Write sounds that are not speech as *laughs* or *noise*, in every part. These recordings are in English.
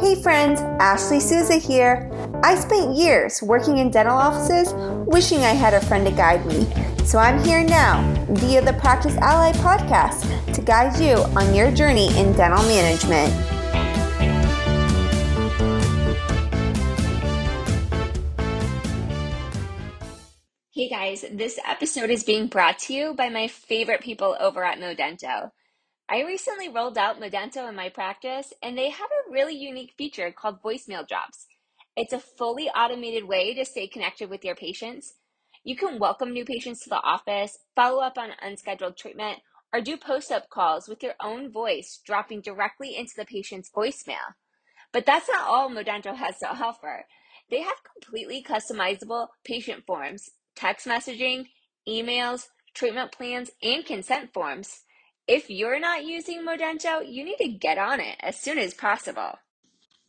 Hey friends, Ashley Sousa here. I spent years working in dental offices wishing I had a friend to guide me. So I'm here now via the Practice Ally podcast to guide you on your journey in dental management. Hey guys, this episode is being brought to you by my favorite people over at Modento. I recently rolled out Modento in my practice, and they have a really unique feature called voicemail drops. It's a fully automated way to stay connected with your patients. You can welcome new patients to the office, follow up on unscheduled treatment, or do post-op calls with your own voice dropping directly into the patient's voicemail. But that's not all Modento has to *laughs* offer. They have completely customizable patient forms, text messaging, emails, treatment plans, and consent forms. If you're not using Modento, you need to get on it as soon as possible.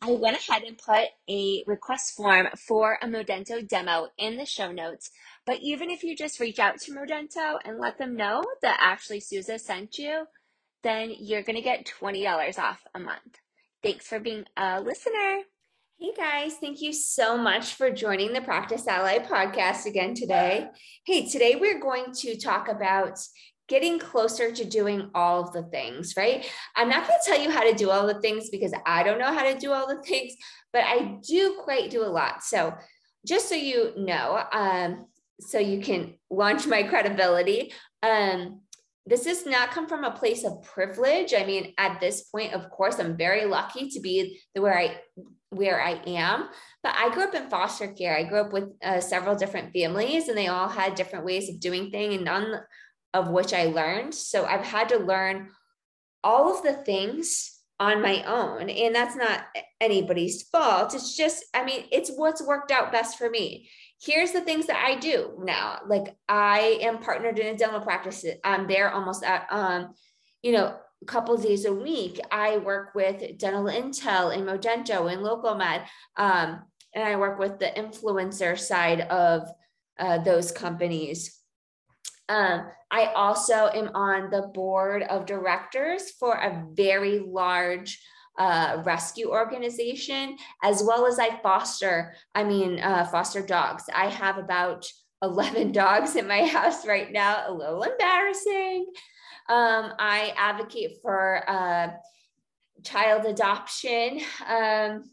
I went ahead and put a request form for a Modento demo in the show notes. But even if you just reach out to Modento and let them know that Ashley Sousa sent you, then you're going to get $20 off a month. Thanks for being a listener. Hey guys, thank you so much for joining the Practice Ally podcast again today. Hey, today we're going to talk about getting closer to doing all of the things, right? I'm not going to tell you how to do all the things because I don't know how to do all the things, but I do quite do a lot. So, just so you know, um, so you can launch my credibility, um, this does not come from a place of privilege. I mean, at this point, of course, I'm very lucky to be the where I where I am. But I grew up in foster care. I grew up with uh, several different families, and they all had different ways of doing things, and none of which I learned. So I've had to learn all of the things on my own. And that's not anybody's fault. It's just, I mean, it's what's worked out best for me. Here's the things that I do now. Like I am partnered in a dental practice. I'm there almost at um, you know, a couple days a week. I work with Dental Intel and Modento and LocalMed. Um, and I work with the influencer side of uh, those companies. Um, I also am on the board of directors for a very large uh, rescue organization, as well as I foster, I mean, uh, foster dogs. I have about 11 *laughs* dogs in my house right now, a little embarrassing. Um, I advocate for uh, child adoption. Um,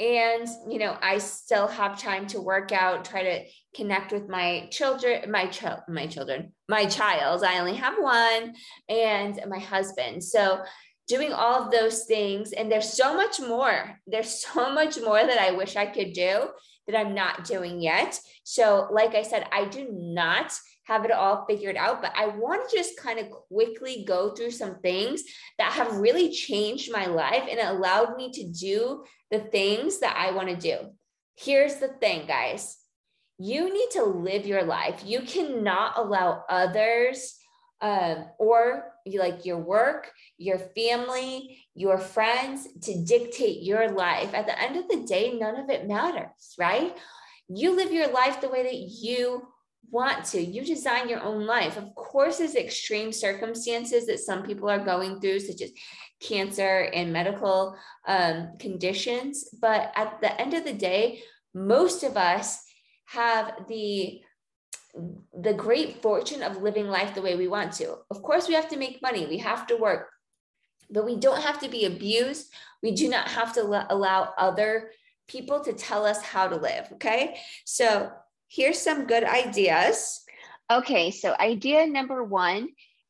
and you know i still have time to work out try to connect with my children my child my children my child. I only have one and my husband. So doing all of those things and there's so much more. There's *laughs* so much more that i wish i could do that i'm not doing yet. So like i said i do not have it all figured out, but I want to just kind of quickly go through some things that have really changed my life and allowed me to do the things that I want to do. Here's the thing, guys you need to live your life. You cannot allow others um, or like your work, your family, your friends to dictate your life. At the end of the day, none of it matters, right? You live your life the way that you want to. You design your own life. Of course, there's extreme circumstances that some people are going through, such as cancer and medical um, conditions. But at the end of the day, most of us have the the great fortune of living life the way we want to. Of course, we have to make money, we have to work, but we don't have to be abused. We do not have to allow other people to tell us how to live. Okay. So here's some good ideas. Okay, so idea number one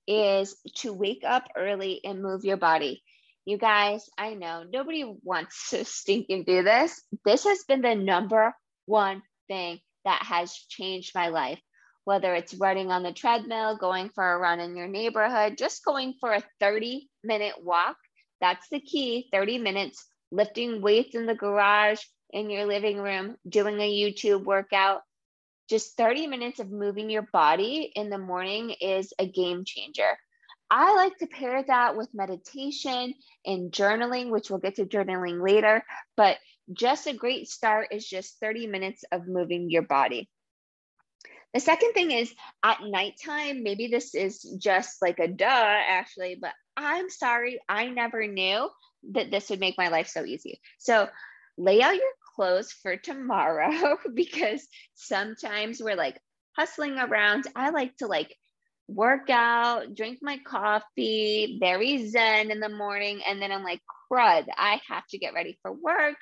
is to wake up early and move your body. You guys, I know nobody wants to *laughs* stink and do this. This has been the number one thing that has changed my life. Whether it's running on the treadmill, going for a run in your neighborhood, just going for a 30 minute walk. That's the key 30 minutes, lifting weights in the garage, in your living room, doing a YouTube workout just 30 minutes of moving your body in the morning is a game changer. I like to pair that with meditation and journaling, which we'll get to journaling later. But just a great start is just 30 minutes of moving your body. The second thing is at nighttime, maybe this is just like a duh, actually, but I'm sorry, I never knew that this would make my life so easy. So lay out your clothes for tomorrow *laughs* because sometimes we're like hustling around. I like to like work out, drink my coffee, very zen in the morning. And then I'm like, crud, I have to get ready for work.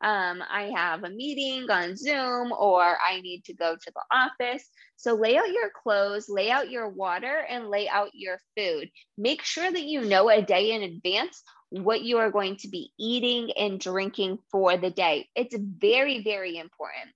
Um, I have a meeting on Zoom or I need to go to the office. So lay out your clothes, lay out your water, and lay out your food. Make sure that you know a day in advance what you are going to be eating and drinking for the day. It's very, very important.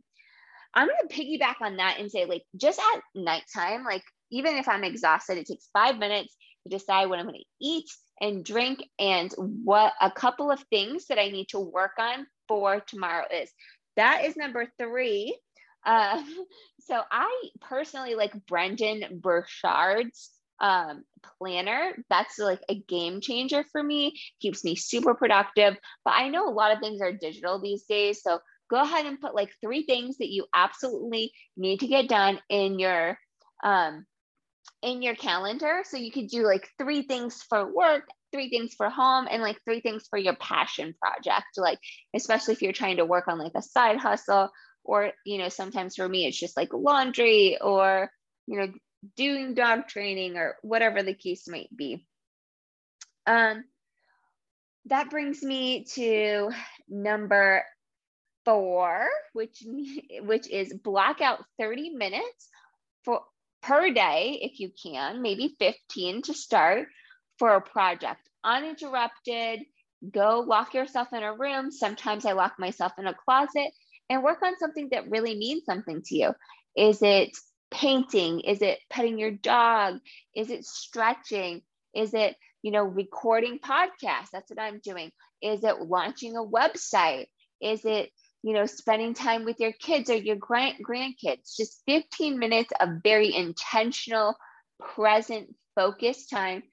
I'm going to piggyback on that and say, like, just at nighttime, like, even if I'm exhausted, it takes five minutes to decide what I'm going to eat and drink and what a couple of things that I need to work on for tomorrow is. That is number three. Uh, *laughs* so I personally like Brendon Burchard's um, planner. That's like a game changer for me, keeps me super productive. But I know a lot of things are digital these days. So go ahead and put like three things that you absolutely need to get done in your um, in your calendar. So you could do like three things for work, three things for home, and like three things for your passion project. Like, especially if you're trying to work on like a side hustle, or, you know, sometimes for me, it's just like laundry or, you know, doing dog training or whatever the case might be. Um, that brings me to number four, which which is block out 30 minutes for per day if you can, maybe 15 to start for a project. Uninterrupted, go lock yourself in a room. Sometimes I lock myself in a closet and work on something that really means something to you. Is it painting? Is it petting your dog? Is it stretching? Is it, you know, recording podcasts? That's what I'm doing. Is it launching a website? Is it you know, spending time with your kids or your grand grandkids. Just 15 minutes of very intentional, present, focused time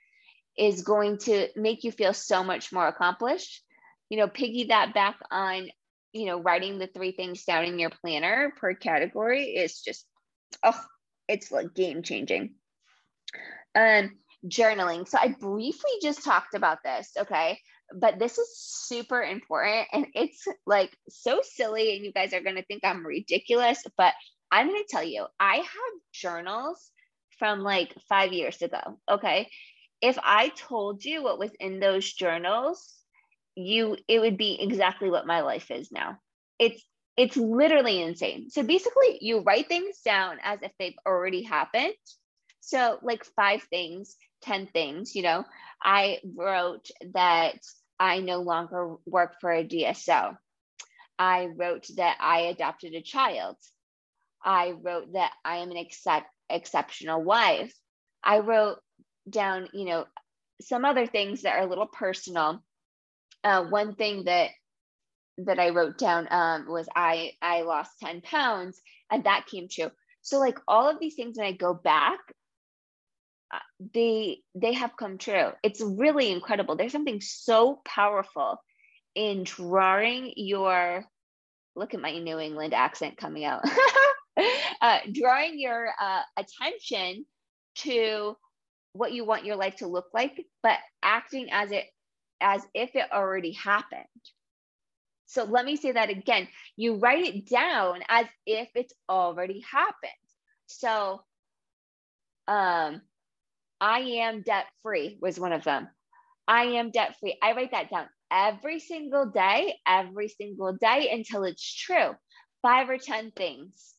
is going to make you feel so much more accomplished. You know, piggy that back on, you know, writing the three things down in your planner per category is just, oh, it's like game changing. Um, journaling. So I briefly just talked about this. Okay but this is super important and it's like so silly and you guys are to think I'm ridiculous but I'm to tell you I have journals from like 5 years ago okay if I told you what was in those journals you it would be exactly what my life is now it's it's literally insane so basically you write things down as if they've already happened so like five things 10 things you know I wrote that I no longer work for a DSO. I wrote that I adopted a child. I wrote that I am an except, exceptional wife. I wrote down, you know, some other things that are a little personal. Uh, one thing that that I wrote down um, was I I lost ten pounds, and that came true. So like all of these things, when I go back, they they have come true it's really incredible there's something so powerful in drawing your look at my new england accent coming out *laughs* uh, drawing your uh, attention to what you want your life to look like but acting as it as if it already happened so let me say that again you write it down as if it's already happened so um I am debt free was one of them. I am debt free. I write that down every single day, every single day until it's true. Five or 10 things.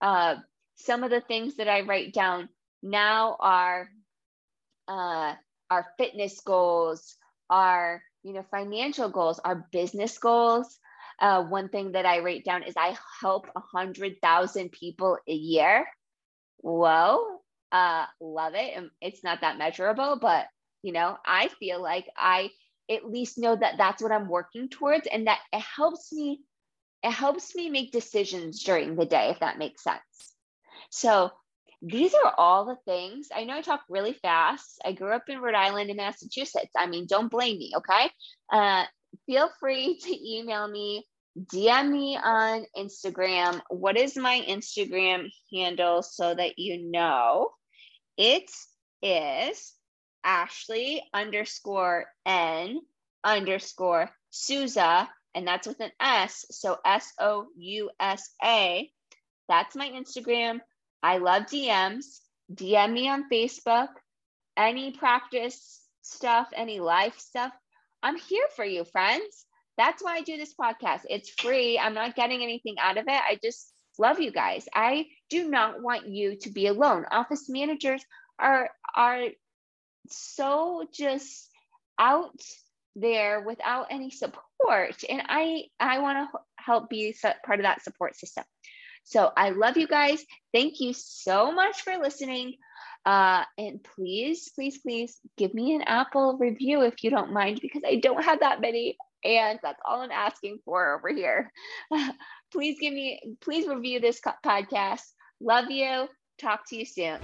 Uh, some of the things that I write down now are uh, our fitness goals, our you know financial goals, our business goals. Uh, one thing that I write down is I help a hundred thousand people a year. Whoa, uh, love it. It's not that measurable, but you know, I feel like I at least know that that's what I'm working towards and that it helps me it helps me make decisions during the day if that makes sense. So these are all the things. I know I talk really fast. I grew up in Rhode Island and Massachusetts. I mean, don't blame me, okay? Uh, feel free *laughs* to email me DM me on Instagram. What is my Instagram handle so that you know? It is Ashley underscore N underscore Sousa, and that's with an S. So S O U S A. That's my Instagram. I love DMs. DM me on Facebook. Any practice stuff, any life stuff, I'm here for you, friends. That's why I do this podcast. It's free. I'm not getting anything out of it. I just love you guys. I do not want you to be alone. Office managers are are so just out there without any support and I I want to help be part of that support system. So I love you guys. Thank you so much for listening. Uh, and please, please, please give me an Apple review if you don't mind, because I don't have that many. And that's all I'm asking for over here. *laughs* please give me, please review this podcast. Love you. Talk to you soon.